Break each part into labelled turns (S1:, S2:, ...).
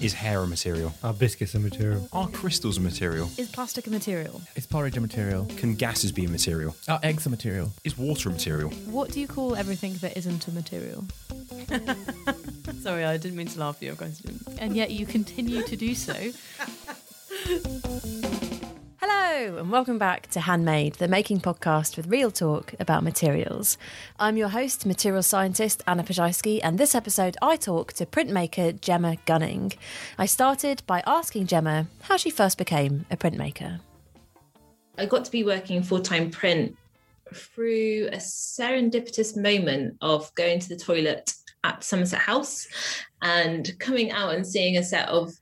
S1: Is hair a material?
S2: Are biscuits a material?
S1: Are crystals a material?
S3: Is plastic a material?
S4: Is porridge a material?
S1: Can gases be a material?
S4: Are eggs a material?
S1: Is water a material?
S3: What do you call everything that isn't a material?
S5: Sorry, I didn't mean to laugh at your question.
S3: And yet you continue to do so.
S5: Hello, and welcome back to Handmade, the making podcast with real talk about materials. I'm your host, material scientist Anna Ploszajski, and this episode I talk to printmaker Gemma Gunning. I started by asking Gemma how she first became a printmaker.
S6: I got to be working full time print through a serendipitous moment of going to the toilet at Somerset House and coming out and seeing a set of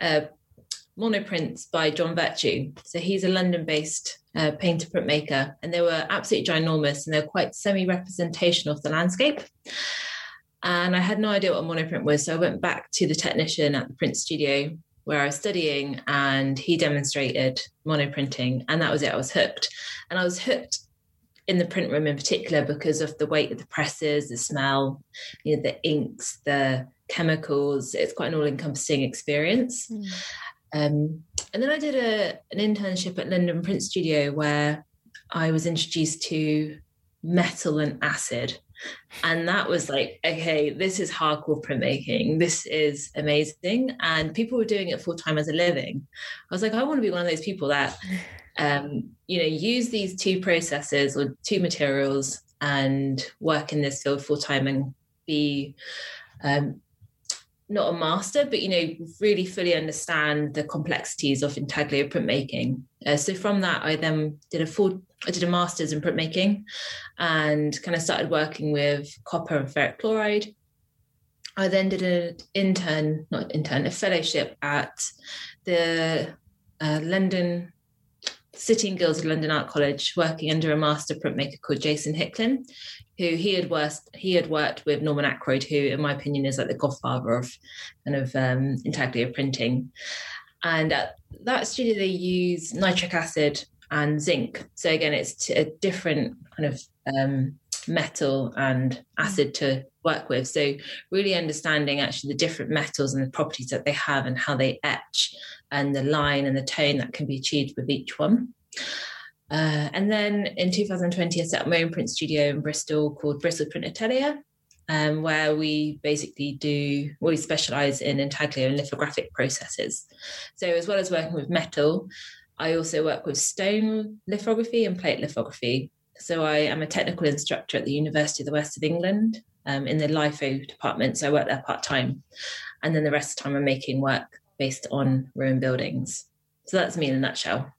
S6: uh, monoprints by John Virtue. So he's a London based uh, painter printmaker, and they were absolutely ginormous and they're quite semi representation of the landscape. And I had no idea what a monoprint was. So I went back to the technician at the print studio where I was studying, and he demonstrated monoprinting. And that was it. I was hooked. And I was hooked in the print room in particular because of the weight of the presses, the smell, you know, the inks, the chemicals. It's quite an all encompassing experience. Mm. Um, and then I did a, an internship at London Print Studio where I was introduced to metal and acid. And that was like, okay, this is hardcore printmaking. This is amazing. And people were doing it full time as a living. I was like, I want to be one of those people that, um, you know, use these two processes or two materials and work in this field full time and be um, not a master, but you know, really fully understand the complexities of intaglio printmaking. Uh, so from that, I then did a full, I did a master's in printmaking, and kind of started working with copper and ferric chloride. I then did an intern, not intern, a fellowship at the uh, London City and Guilds of London Art College, working under a master printmaker called Jason Hicklin, who he had worked he had worked with Norman Ackroyd, who in my opinion is like the godfather of kind of um, intaglio printing. And at that studio, they use nitric acid and zinc. So again, it's a different kind of um, metal and acid to work with. So really understanding actually the different metals and the properties that they have and how they etch and the line and the tone that can be achieved with each one. Uh, and then in 2020, I set up my own print studio in Bristol called Bristol Print Atelier, um, where we basically do, well, we specialize in intaglio and lithographic processes. So, as well as working with metal, I also work with stone lithography and plate lithography. So, I am a technical instructor at the University of the West of England um, in the litho department. So, I work there part time. And then the rest of the time, I'm making work based on ruined buildings. So, that's me in a nutshell.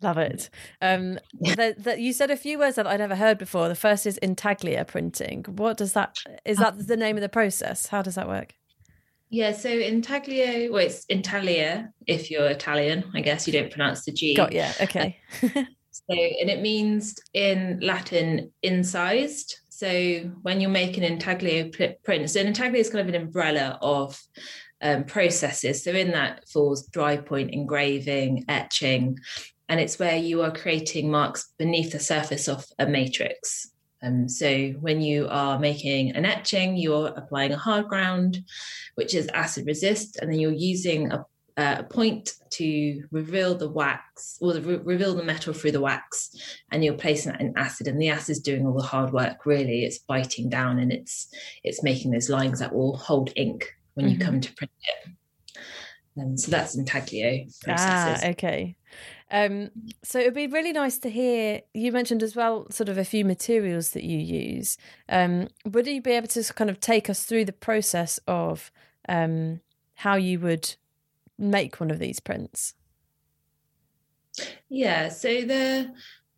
S5: Love it. Um, that you said a few words that I'd never heard before. The first is intaglio printing. What does that? Is that the name of the process? How does that work?
S6: Yeah, so intaglio, well, it's intalia if you're Italian. I guess you don't pronounce the G.
S5: Got yeah. Okay.
S6: so, and it means in Latin incised. So when you're making intaglio print, so an intaglio is kind of an umbrella of um, processes. So in that falls dry point engraving, etching, and it's where you are creating marks beneath the surface of a matrix. Um, so when you are making an etching, you're applying a hard ground, which is acid resist, and then you're using a, uh, a point to reveal the wax or the, re- reveal the metal through the wax and you're placing that in acid and the acid is doing all the hard work really it's biting down and it's it's making those lines that will hold ink when you
S5: Mhm.
S6: come to print it um, so that's intaglio
S5: Ah, okay. Um, so it'd be really nice to hear. You mentioned as well, sort of a few materials that you use. Um, would you be able to kind of take us through the process of um, how you would make one of these prints?
S6: Yeah, so the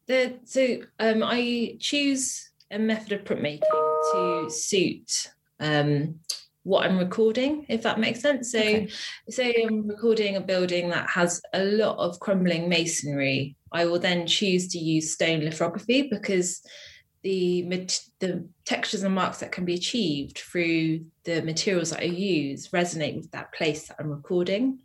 S6: the so um I choose a method of printmaking to suit um what I'm recording, if that makes sense. So
S5: Okay.
S6: say I'm recording a building that has a lot of crumbling masonry, I will then choose to use stone lithography because the the textures and marks that can be achieved through the materials that I use resonate with that place that I'm recording.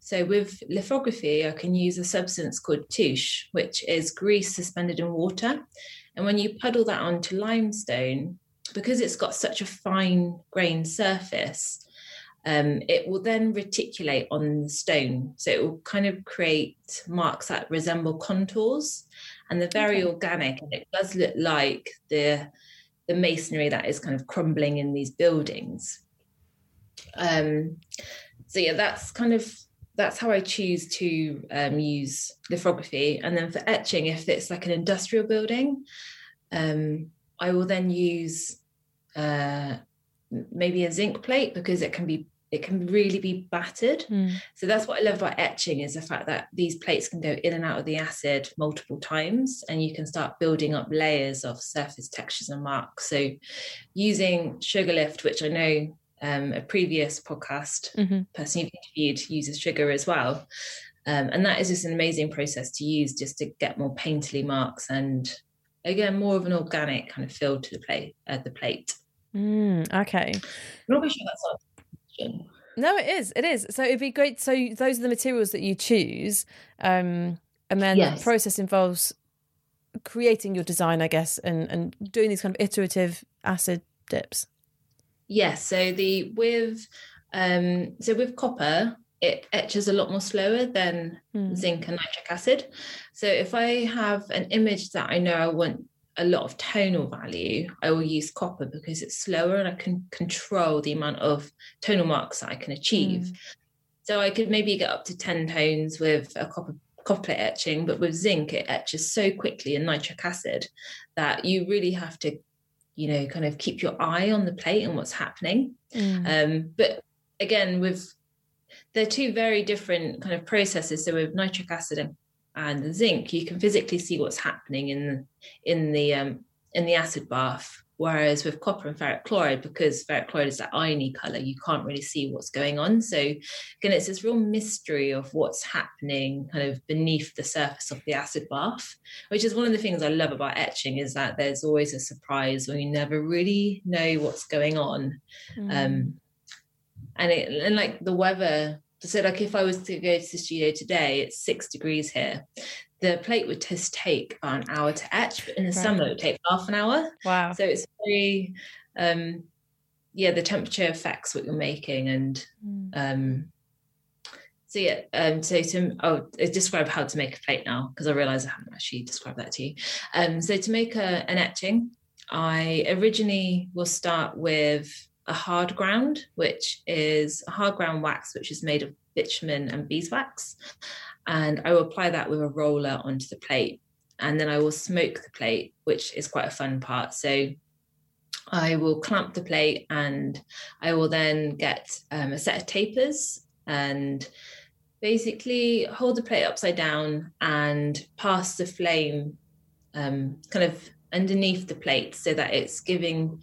S6: So with lithography, I can use a substance called tusche, which is grease suspended in water. And when you puddle that onto limestone, because it's got such a fine grained surface, um, it will then reticulate on the stone. So it will kind of create marks that resemble contours. And they're very
S5: Okay.
S6: organic and it does look like the the masonry that is kind of crumbling in these buildings. Um, so yeah, that's kind of that's how I choose to um, use lithography. And then for etching, if it's like an industrial building, um, I will then use uh, maybe a zinc plate because it can be it can really be battered. So that's what I love about etching is the fact that these plates can go in and out of the acid multiple times, and you can start building up layers of surface textures and marks. So using sugar lift, which I know um, a previous podcast
S5: Mhm.
S6: person you've interviewed uses sugar as well. Um, and that is just an amazing process to use just to get more painterly marks and again more of an organic kind of feel to the plate uh, the plate.
S5: Mm, okay.
S6: I'm not sure that's the question.
S5: No, it is. It is. So it'd be great. So those are the materials that you choose, um, and then
S6: Yes.
S5: the process involves creating your design, I guess, and and doing these kind of iterative acid dips.
S6: Yes, so the with um so with copper it etches a lot more slower than
S5: Mm.
S6: zinc and nitric acid. So if I have an image that I know I want a lot of tonal value, I will use copper because it's slower and I can control the amount of tonal marks that I can achieve. So I could maybe get up to 10 tones with a copper copper plate etching, but with zinc it etches so quickly in nitric acid that you really have to, you know, kind of keep your eye on the plate and what's happening.
S5: Mm.
S6: Um, but again, with they're two very different kind of processes. So with nitric acid and, and the zinc, you can physically see what's happening in the, in the um, in the acid bath. Whereas with copper and ferric chloride, because ferric chloride is that irony color, you can't really see what's going on. So again, it's this real mystery of what's happening kind of beneath the surface of the acid bath, which is one of the things I love about etching is that there's always a surprise when you never really know what's going on
S5: Mm.
S6: um and it and like the weather so like if i was to go to the studio today it's six degrees here the plate would just take an hour to etch but in the
S5: Right.
S6: summer it would take half an hour
S5: wow.
S6: so it's very um yeah the temperature affects what you're making and
S5: Mm.
S6: um so yeah um so to oh I describe how to make a plate now because i realize i haven't actually described that to you um so to make a, an etching i originally will start with a hard ground which is a hard ground wax which is made of bitumen and beeswax. And i will apply that with a roller onto the plate. And then i will smoke the plate which is quite a fun part. So I will clamp the plate and I will then get um, a set of tapers and basically hold the plate upside down and pass the flame um, kind of underneath the plate so that it's giving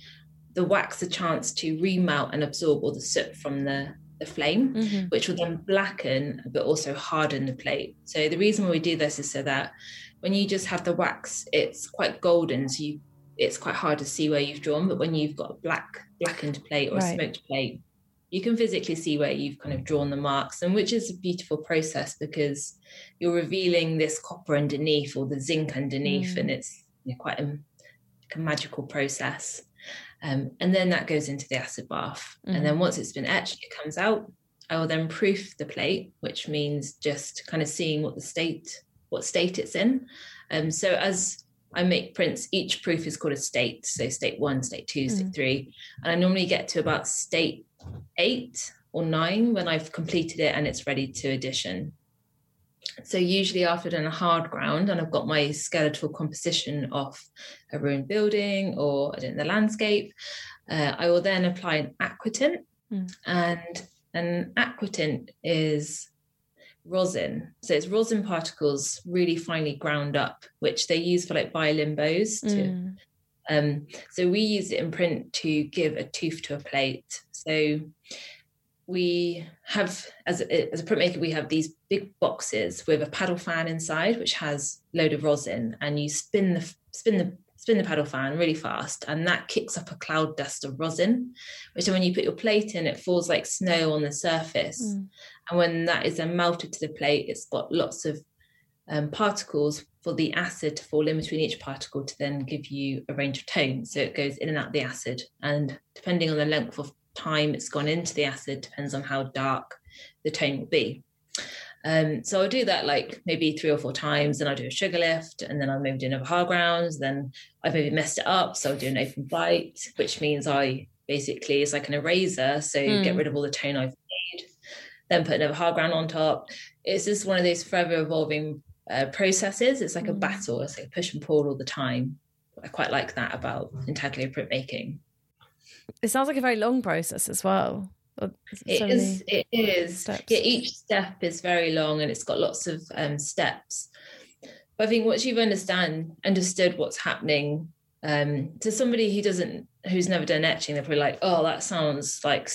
S6: the wax a chance to remelt and absorb all the soot from the, the flame
S5: Mhm.
S6: which will then blacken but also harden the plate. So the reason why we do this is so that when you just have the wax, it's quite golden, so you it's quite hard to see where you've drawn. But when you've got a black blackened plate or
S5: Right.
S6: a smoked plate, you can physically see where you've kind of drawn the marks, and which is a beautiful process because you're revealing this copper underneath or the zinc underneath,
S5: Mm.
S6: and it's you know, quite a, like a magical process. Um, and then that goes into the acid bath.
S5: Mhm.
S6: And then once it's been etched, it comes out. I will then proof the plate, which means just kind of seeing what the state what state it's in. Um, so as I make prints, each proof is called a state. So state one, state two, state
S5: Mm.
S6: three, and I normally get to about state eight or nine when I've completed it and it's ready to edition. So usually after I've done a hard ground and I've got my skeletal composition of a ruined building or I don't know, the landscape, uh, I will then apply an aquatint.
S5: Mm.
S6: And an aquatint is rosin. So it's rosin particles really finely ground up, which they use for like violin bows to
S5: Mm.
S6: um, so we use it in print to give a tooth to a plate. So we have, as a, as a printmaker, we have these big boxes with a paddle fan inside, which has load of rosin, and you spin the spin the spin the paddle fan really fast, and that kicks up a cloud dust of rosin. Which then when you put your plate in, it falls like snow on the surface.
S5: Mm.
S6: And when that is then melted to the plate, it's got lots of um, particles for the acid to fall in between each particle to then give you a range of tones. So it goes in and out of the acid. And depending on the length of time it's gone into the acid, depends on how dark the tone will be. Um, so I'll do that like maybe three or four times, then I'll do a sugar lift, and then I'll maybe do another hard grounds. Then I've maybe messed it up, so I'll do an open bite, which means I basically it's like an eraser, so you get
S5: Mm.
S6: rid of all the tone I've made, then put another hard ground on top. It's just one of those forever evolving uh, processes. It's like a
S5: Mm.
S6: battle. It's like push and pull all the time. I quite like that about intaglio printmaking.
S5: It sounds like a very long process as well. Or
S6: It
S5: so
S6: is. It is.
S5: steps.
S6: Yeah, each step is very long and it's got lots of um, steps. But I think once you've understand understood what's happening um, to somebody who doesn't, who's never done etching, they're probably like, "Oh, that sounds like."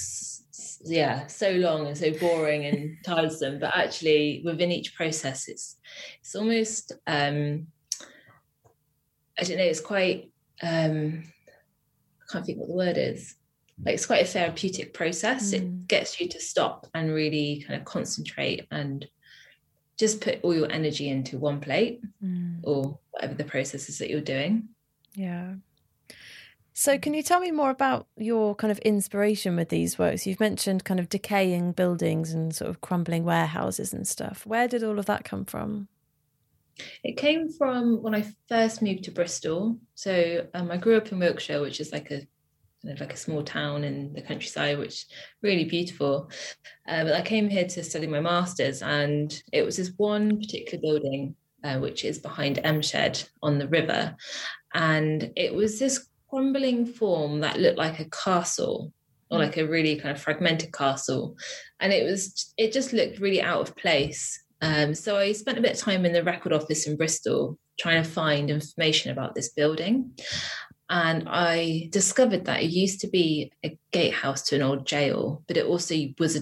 S6: Yeah, so long and so boring and tiresome. But actually, within each process, it's it's almost um, I don't know. It's quite um, I can't think what the word is. Like it's quite a therapeutic process.
S5: Mm.
S6: It gets you to stop and really kind of concentrate and just put all your energy into one plate
S5: Mm.
S6: or whatever the process is that you're doing.
S5: Yeah. So, can you tell me more about your kind of inspiration with these works? You've mentioned kind of decaying buildings and sort of crumbling warehouses and stuff. Where did all of that come from?
S6: It came from when I first moved to Bristol. So um, I grew up in Wiltshire, which is like a kind of like a small town in the countryside, which is really beautiful. Uh, but I came here to study my masters, and it was this one particular building, uh, which is behind M Shed on the river, and it was this crumbling form that looked like a castle or like a really kind of fragmented castle and it was it just looked really out of place um, so i spent a bit of time in the record office in bristol trying to find information about this building and i discovered that it used to be a gatehouse to an old jail but it also was a,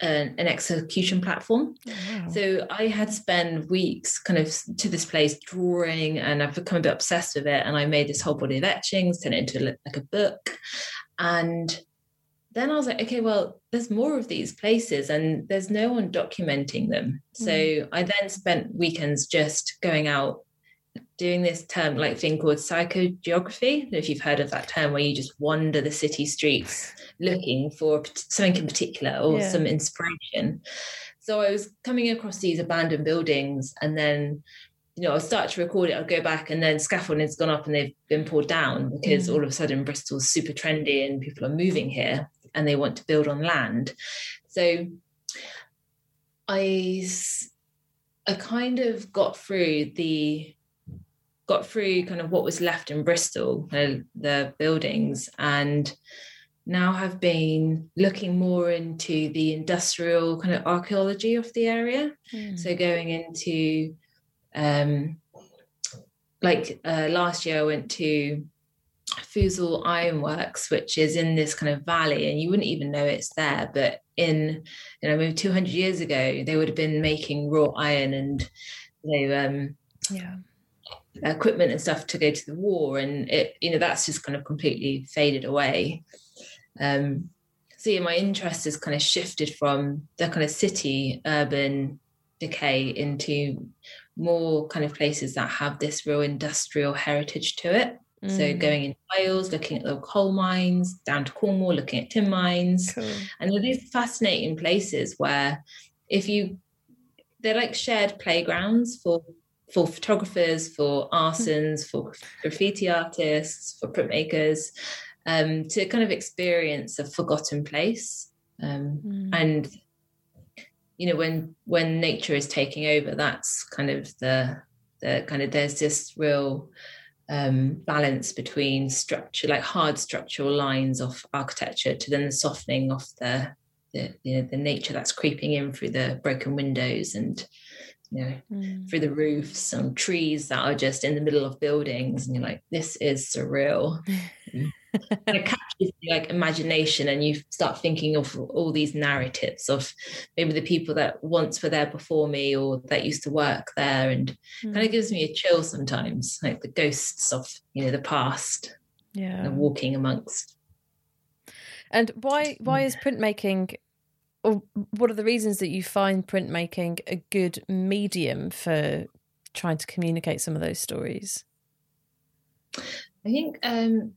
S6: an, an execution platform
S5: wow.
S6: so I had spent weeks kind of to this place drawing, and I've become a bit obsessed with it. And I made this whole body of etchings, turned it into like a book. And then I was like, okay, well, there's more of these places, and there's no one documenting them. So I then spent weekends just going out doing this term like thing called psychogeography. I don't know if you've heard of that term where you just wander the city streets looking for something in particular or
S5: Yeah.
S6: some inspiration. So I was coming across these abandoned buildings and then you know, I'll start to record it, I'll go back and then scaffolding's gone up and they've been pulled down because
S5: Mm.
S6: all of a sudden Bristol's super trendy and people are moving here and they want to build on land. So I I kind of got through the got through kind of what was left in Bristol, uh, the buildings, and now have been looking more into the industrial kind of archaeology of the area.
S5: Mm.
S6: So going into um like uh, last year I went to Fussell Ironworks, which is in this kind of valley, and you wouldn't even know it's there. But in you know maybe 200 years ago, they would have been making raw iron and you know um,
S5: yeah.
S6: equipment and stuff to go to the war, and it you know that's just kind of completely faded away. Um, so yeah, my interest has kind of shifted from the kind of city urban decay into more kind of places that have this real industrial heritage to it. So
S5: Mm.
S6: going in Wales, looking at the coal mines, down to Cornwall, looking at tin mines.
S5: Cool.
S6: And they're these fascinating places where if you they're like shared playgrounds for for photographers, for arsons, for graffiti artists, for printmakers, um, to kind of experience a forgotten place. Um,
S5: Mm.
S6: and you know, when when nature is taking over, that's kind of the the kind of there's this real um, balance between structure, like hard structural lines of architecture, to then the softening of the the, you know, the nature that's creeping in through the broken windows and you know
S5: Mm.
S6: through the roofs and trees that are just in the middle of buildings, and you're like, this is surreal. and it captures like imagination, and you start thinking of all these narratives of maybe the people that once were there before me or that used to work there, and kind of gives me a chill sometimes, like the ghosts of you know the past
S5: Yeah.
S6: and walking amongst.
S5: And why why is printmaking or what are the reasons that you find printmaking a good medium for trying to communicate some of those stories?
S6: I think um,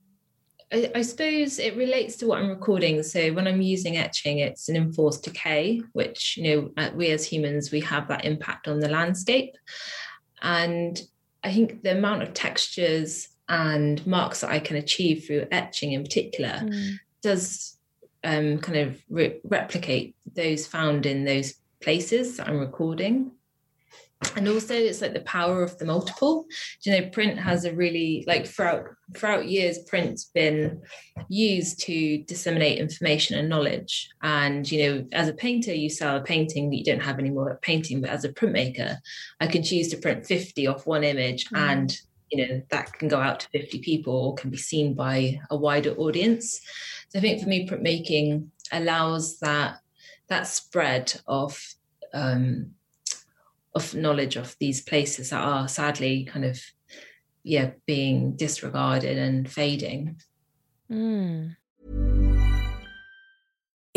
S6: I, I suppose it relates to what I'm recording. So when I'm using etching, it's an enforced decay, which you know uh, we as humans we have that impact on the landscape, and I think the amount of textures and marks that I can achieve through etching in particular does um, kind of re- replicate those found in those places that I'm recording. And also, it's like the power of the multiple. Do you know, print has a really like throughout throughout years, print's been used to disseminate information and knowledge. And you know, as a painter, you sell a painting that you don't have anymore painting, but as a printmaker, I can choose to print fifty off one image,
S5: Mm.
S6: and you know that can go out to fifty people or can be seen by a wider audience. So I think for me, printmaking allows that that spread of um, of knowledge of these places that are sadly kind of yeah being disregarded and fading.
S5: Mm.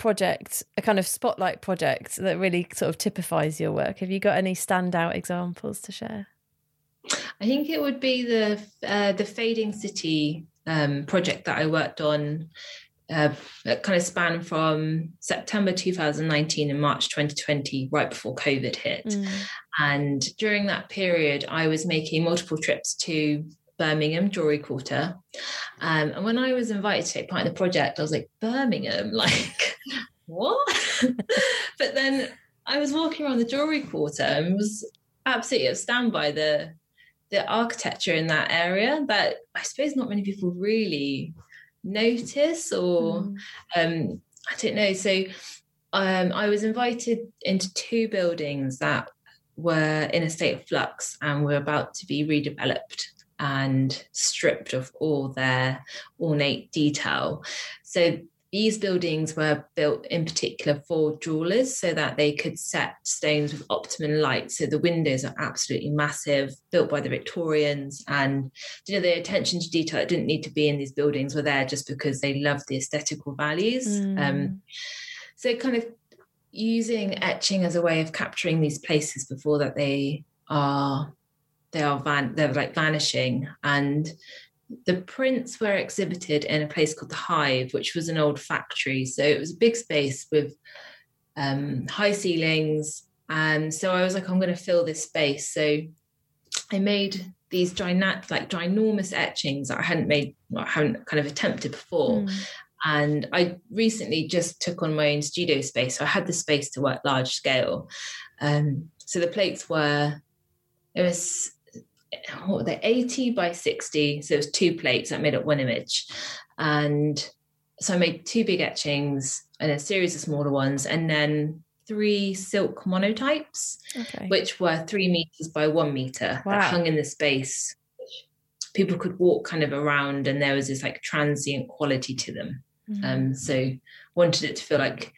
S5: project, a kind of spotlight project that really sort of typifies your work. Have you got any standout examples to share?
S6: I think it would be the uh, the Fading City um, project that I worked on. Uh, that kind of span from September 2019 and March 2020, right before COVID hit.
S5: Mm.
S6: And during that period, I was making multiple trips to Birmingham Jewelry Quarter. Um, and when I was invited to take part in the project, I was like, Birmingham, like, what? but then I was walking around the jewelry quarter and was absolutely astounded by the the architecture in that area that I suppose not many people really notice or
S5: Mm.
S6: um, I don't know. So um, I was invited into two buildings that were in a state of flux and were about to be redeveloped and stripped of all their ornate detail. So these buildings were built in particular for jewelers so that they could set stones with optimum light. So the windows are absolutely massive, built by the Victorians. And you know, the attention to detail that didn't need to be in these buildings were there just because they loved the aesthetical values.
S5: Mm.
S6: Um, so kind of using etching as a way of capturing these places before that they are they are van they're like vanishing. And the prints were exhibited in a place called the hive which was an old factory. So it was a big space with um, high ceilings. And so i was like i'm going to fill this space. So i made these giant like ginormous etchings that i hadn't made i hadn't kind of attempted before.
S5: Mm.
S6: and I recently just took on my own studio space, so I had the space to work large scale. Um, so the plates were it was what were they 80 by 60 so it was two plates that made up one image and so i made two big etchings and a series of smaller ones and then three silk monotypes
S5: Okay.
S6: which were three meters by one meter
S5: Wow.
S6: that hung in the space. People could walk kind of around, and there was this like transient quality to them.
S5: Mm.
S6: Um, so wanted it to feel like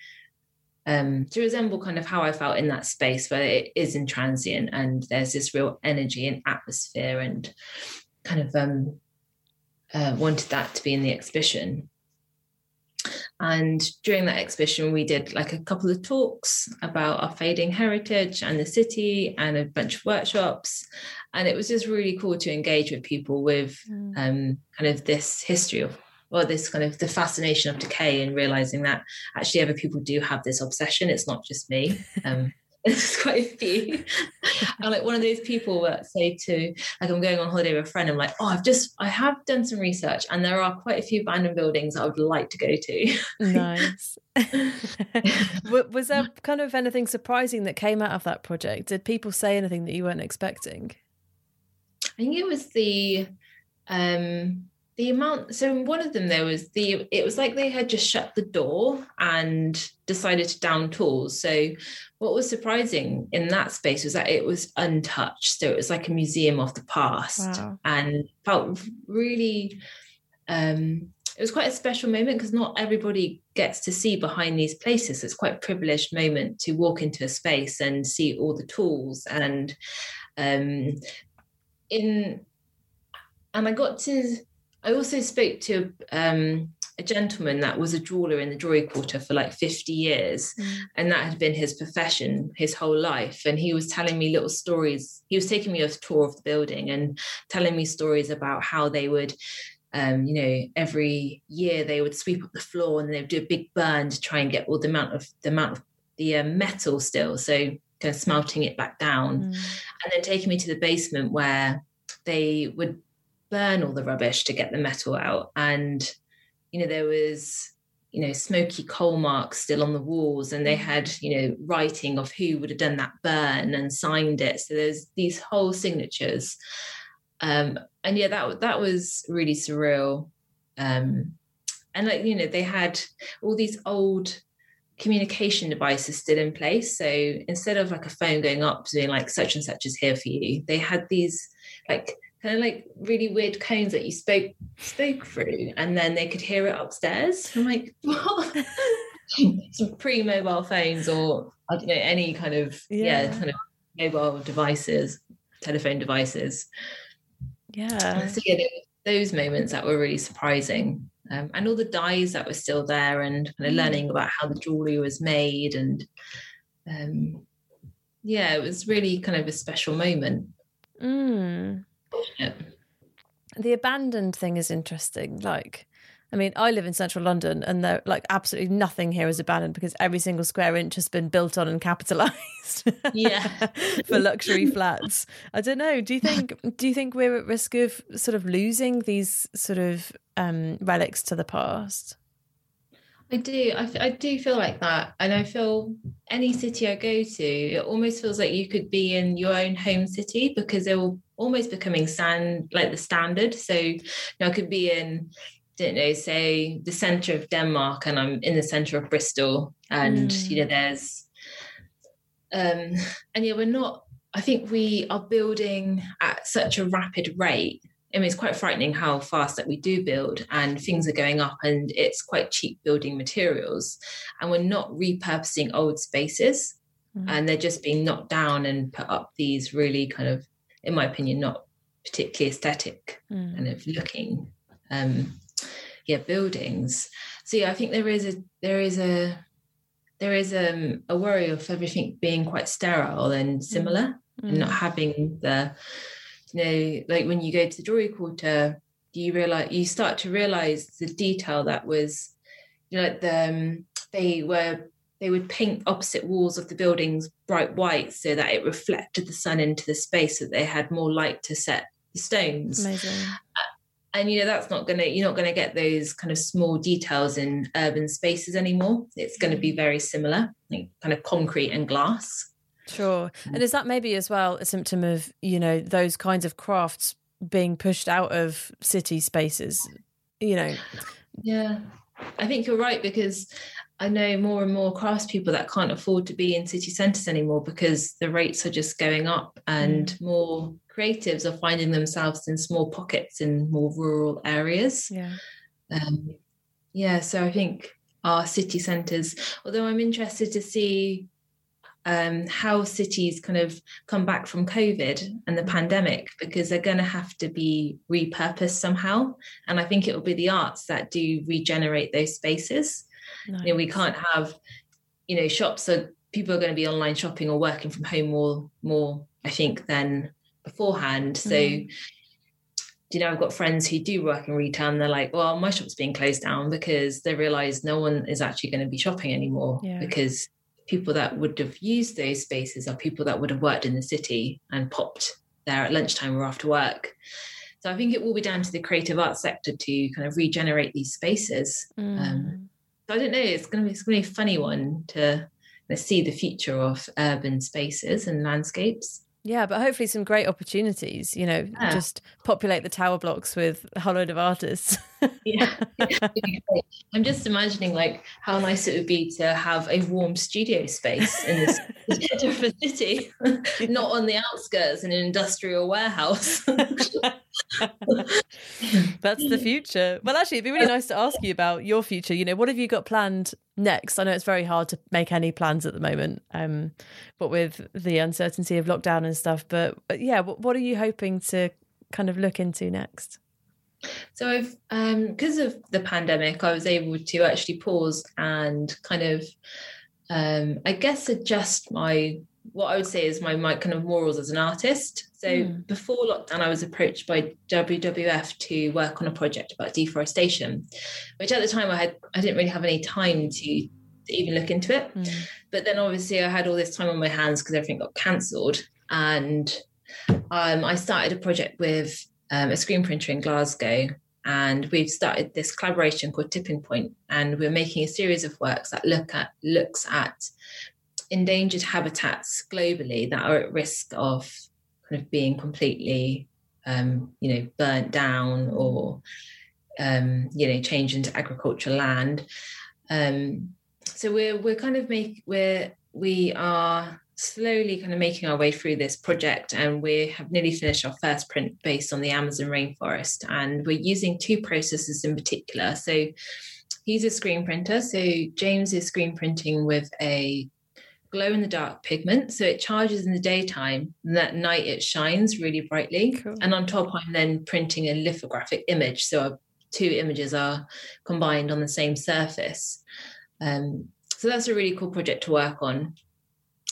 S6: um, to resemble kind of how I felt in that space where it is in transient, and there's this real energy and atmosphere, and kind of um, uh, wanted that to be in the exhibition. And during that exhibition, we did like a couple of talks about our fading heritage and the city and a bunch of workshops. And it was just really cool to engage with people with
S5: Mm.
S6: um, kind of this history of, well, this kind of the fascination of decay and realizing that actually other people do have this obsession. It's not just me. Um, there's quite a few. I'm like one of those people that say to, like, I'm going on holiday with a friend. I'm like, oh, I've just, I have done some research, and there are quite a few abandoned buildings I would like to go to.
S5: Nice. Was there kind of anything surprising that came out of that project? Did people say anything that you weren't expecting?
S6: I think it was the um the amount so in one of them there was the it was like they had just shut the door and decided to down tools. So what was surprising in that space was that it was untouched. So it was like a museum of the past
S5: Wow.
S6: and felt really um it was quite a special moment because not everybody gets to see behind these places. It's quite a privileged moment to walk into a space and see all the tools and um in and I got to I also spoke to um a gentleman that was a jeweler in the jewelry quarter for like 50 years and that had been his profession his whole life and he was telling me little stories he was taking me a tour of the building and telling me stories about how they would um, you know, every year they would sweep up the floor and they'd do a big burn to try and get all the amount of the amount of the uh, metal still, so kind of smelting it back down. And then taking me to the basement where they would burn all the rubbish to get the metal out. And you know there was you know smoky coal marks still on the walls and they had you know writing of who would have done that burn and signed it. So there's these whole signatures. Um and yeah that that was really surreal. Um and like you know they had all these old communication devices still in place. So instead of like a phone going up being like such and such is here for you, they had these like kind of like really weird cones that you spoke spoke through, and then they could hear it upstairs. I'm like, what? Some pre-mobile phones, or I don't know, any kind of yeah,
S5: Yeah.
S6: kind of mobile devices, telephone devices.
S5: Yeah.
S6: So yeah, those moments that were really surprising. Um, and all the dyes that were still there and kind of
S5: Mm.
S6: learning about how the jewelry was made and um, yeah it was really kind of a special moment
S5: Mm.
S6: Yeah.
S5: The abandoned thing is interesting. Like, I mean, I live in central London and there like absolutely nothing here is abandoned because every single square inch has been built on and capitalized.
S6: Yeah.
S5: for luxury flats. I don't know. Do you think do you think we're at risk of sort of losing these sort of um relics to the past?
S6: I do. I, I do feel like that. And I feel any city I go to, it almost feels like you could be in your own home city because they're almost becoming stand like the standard. So you know, I could be in, don't know, say the center of Denmark and I'm in the center of Bristol. And, mm. you know, there's um and yeah, we're not I think we are building at such a rapid rate I mean, it's quite frightening how fast that we do build and things are going up and it's quite cheap building materials. And we're not repurposing old spaces mm-hmm. and they're just being knocked down and put up these really kind of, in my opinion, not particularly aesthetic mm. kind of looking um yeah buildings so yeah i think there is a there is a there is um, a worry of everything being quite sterile and similar mm. and not having the you know, like when you go to the jewelry quarter, do you realize you start to realize the detail that was, you know, like the um, they were they would paint opposite walls of the buildings bright white so that it reflected the sun into the space so they had more light to set the stones. Amazing. And you know that's not gonna you're not gonna get those kind of small details in urban spaces anymore. It's going to be very similar, like kind of concrete and glass.
S5: Sure. And is that maybe as well a symptom of, you know, those kinds of crafts being pushed out of city spaces? You know?
S6: Yeah. I think you're right because I know more and more craftspeople that can't afford to be in city centres anymore because the rates are just going up and mm. more creatives are finding themselves in small pockets in more rural areas.
S5: Yeah.
S6: Um, yeah, so I think our city centres, although I'm interested to see um, how cities kind of come back from COVID and the pandemic because they're going to have to be repurposed somehow. And I think it will be the arts that do regenerate those spaces. Nice. You know, we can't have, you know, shops are people are going to be online shopping or working from home more, more, I think, than beforehand. So, mm. you know, I've got friends who do work in retail and they're like, well, my shop's being closed down because they realize no one is actually going to be shopping anymore yeah. because people that would have used those spaces are people that would have worked in the city and popped there at lunchtime or after work. So I think it will be down to the creative arts sector to kind of regenerate these spaces. Mm. Um, so I don't know. It's going to be it's going to be a funny one to see the future of urban spaces and landscapes.
S5: Yeah, but hopefully some great opportunities, you know, yeah. just populate the tower blocks with a whole load of artists.
S6: yeah. I'm just imagining like how nice it would be to have a warm studio space in this different city, not on the outskirts in an industrial warehouse.
S5: That's the future. Well, actually, it'd be really nice to ask you about your future. You know, what have you got planned next? I know it's very hard to make any plans at the moment, um, but with the uncertainty of lockdown and stuff. But, but yeah, what, what are you hoping to kind of look into next?
S6: So I've um because of the pandemic, I was able to actually pause and kind of um I guess adjust my what I would say is my my kind of morals as an artist. So mm. before lockdown, I was approached by WWF to work on a project about deforestation, which at the time I had I didn't really have any time to, to even look into it. Mm. But then obviously I had all this time on my hands because everything got cancelled, and um, I started a project with um, a screen printer in Glasgow. And we've started this collaboration called Tipping Point, and we're making a series of works that look at looks at endangered habitats globally that are at risk of kind of being completely, um, you know, burnt down or, um, you know, changed into agricultural land. Um, so we're we're kind of make we're we are slowly kind of making our way through this project and we have nearly finished our first print based on the Amazon rainforest and we're using two processes in particular so he's a screen printer so James is screen printing with a glow in the dark pigment. So it charges in the daytime, and at night it shines really brightly. Cool. And on top, I'm then printing a lithographic image. So two images are combined on the same surface. Um, so that's a really cool project to work on.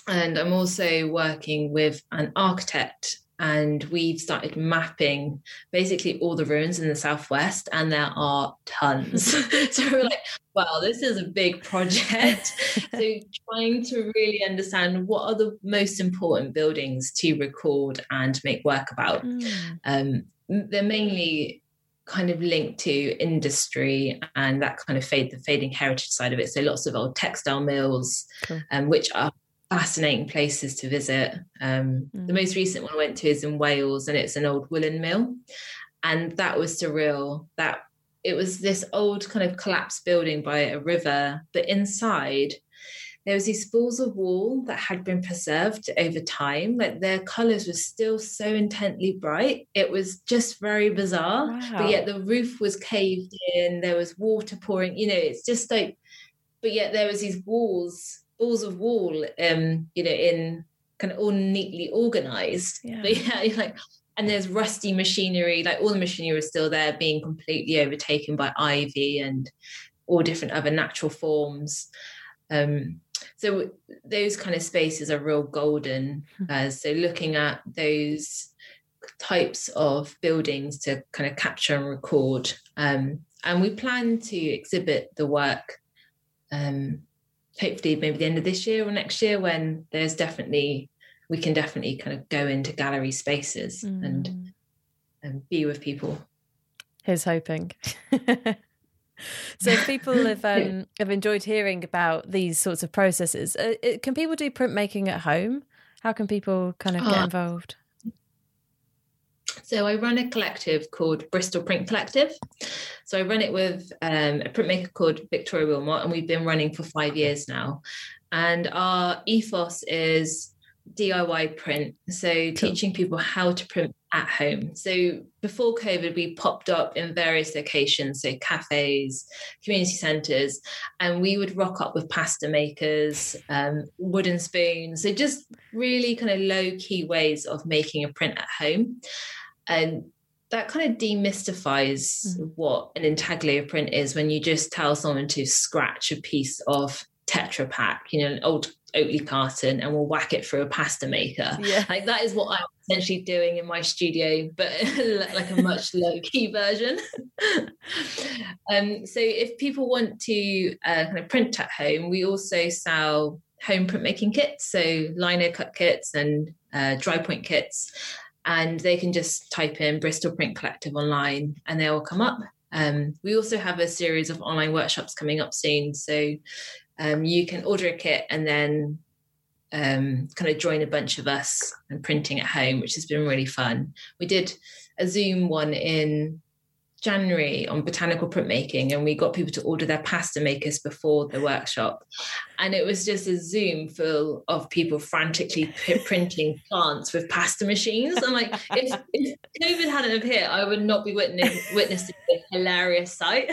S6: And I'm also working with an architect and we've started mapping basically all the ruins in the southwest and there are tons so we're like wow this is a big project so trying to really understand what are the most important buildings to record and make work about mm. um, they're mainly kind of linked to industry and that kind of fade the fading heritage side of it. So lots of old textile mills,
S5: Cool.
S6: um, which are fascinating places to visit. Um, The
S5: Mm.
S6: most recent one I went to is in Wales, and it's an old woolen mill, and that was surreal. That it was this old kind of collapsed building by a river, but inside there was these spools of wool that had been preserved over time like their colors were still so intently bright it was just very bizarre
S5: Wow.
S6: but yet the roof was caved in there was water pouring you know it's just like but yet there was these walls walls of wall um you know in kind of all neatly organized.
S5: Yeah.
S6: but yeah like and there's rusty machinery like all the machinery is still there being completely overtaken by ivy and all different other natural forms. Um so those kind of spaces are real golden uh, so looking at those types of buildings to kind of capture and record um, and we plan to exhibit the work um, hopefully maybe the end of this year or next year when there's definitely we can definitely kind of go into gallery spaces and,
S5: Mm.
S6: and be with people
S5: Here's hoping. so if people have um, have enjoyed hearing about these sorts of processes, uh, can people do printmaking at home? How can people kind of get
S6: Uh,
S5: involved?
S6: So I run a collective called Bristol Print Collective. So I run it with um, a printmaker called Victoria Wilmot, and we've been running for five years now. And our ethos is DIY print. So teaching people how to print at home. So before COVID, we popped up in various locations, so cafes, community centres, and we would rock up with pasta makers, um, wooden spoons. So just really kind of low key ways of making a print at home. And that kind of demystifies what an intaglio print is when you just tell someone to scratch a piece of Tetra Pak, you know, an old Oatly carton, and we'll whack it through a pasta maker.
S5: Yeah.
S6: Like that is what I'm essentially doing in my studio, but like a much low key version. um, so if people want to uh, kind of print at home, we also sell home printmaking kits, so lino cut kits and uh, dry point kits, and they can just type in Bristol Print Collective online, and they will come up. Um, we also have a series of online workshops coming up soon, so um, you can order a kit and then um, kind of join a bunch of us and printing at home, which has been really fun. We did a Zoom one in January on botanical printmaking, and we got people to order their pasta makers before the workshop. And it was just a Zoom full of people frantically printing plants with pasta machines. I'm like, if, if COVID hadn't have hit, I would not be witness, witnessing this hilarious sight.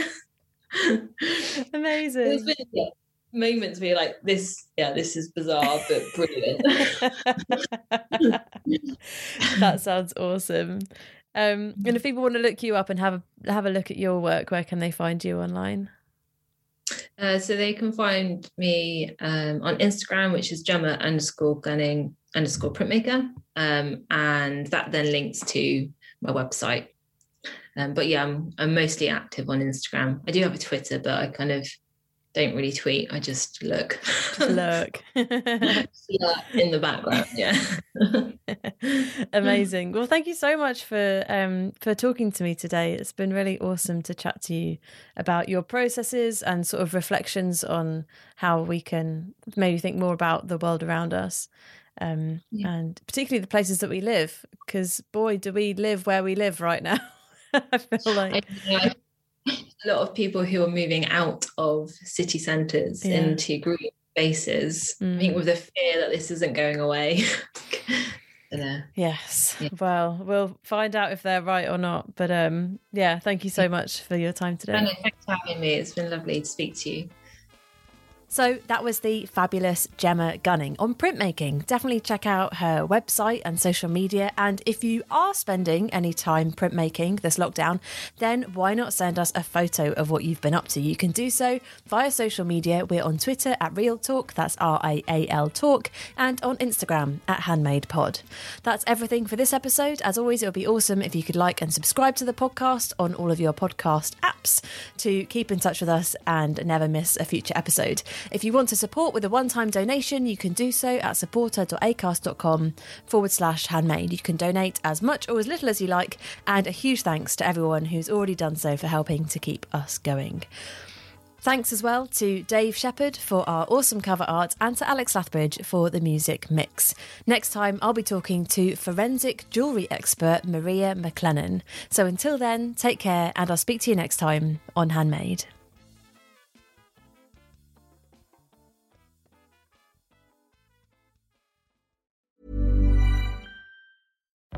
S5: Amazing.
S6: There's been yeah, moments where you're like, this, yeah, this is bizarre but brilliant.
S5: that sounds awesome. Um, and if people want to look you up and have a have a look at your work, where can they find you online?
S6: Uh, so they can find me um, on Instagram, which is Gemma underscore gunning underscore printmaker. Um, and that then links to my website. Um, but yeah, I'm, I'm mostly active on Instagram. I do have a Twitter, but I kind of don't really tweet. I just look.
S5: Look.
S6: yeah, in the background. Yeah.
S5: Amazing. Well, thank you so much for um, for talking to me today. It's been really awesome to chat to you about your processes and sort of reflections on how we can maybe think more about the world around us, um,
S6: Yeah.
S5: and particularly the places that we live. Because boy, do we live where we live right now. I feel like
S6: I a lot of people who are moving out of city centres
S5: Yeah.
S6: into green spaces. I
S5: Mm.
S6: think with the fear that this isn't going away. know.
S5: Yes. Well, we'll find out if they're right or not. But um, yeah, thank you so much for your time today.
S6: Thanks for having me. It's been lovely to speak to you.
S5: So that was the fabulous Gemma Gunning on printmaking. Definitely check out her website and social media. And if you are spending any time printmaking this lockdown, then why not send us a photo of what you've been up to? You can do so via social media. We're on Twitter at Real Talk, that's R I A L Talk, and on Instagram at Handmade Pod. That's everything for this episode. As always, it would be awesome if you could like and subscribe to the podcast on all of your podcast apps to keep in touch with us and never miss a future episode. If you want to support with a one time donation, you can do so at supporter.acast.com forward slash handmade. You can donate as much or as little as you like, and a huge thanks to everyone who's already done so for helping to keep us going. Thanks as well to Dave Shepherd for our awesome cover art and to Alex Lathbridge for the music mix. Next time, I'll be talking to forensic jewellery expert Maria McLennan. So until then, take care and I'll speak to you next time on Handmade.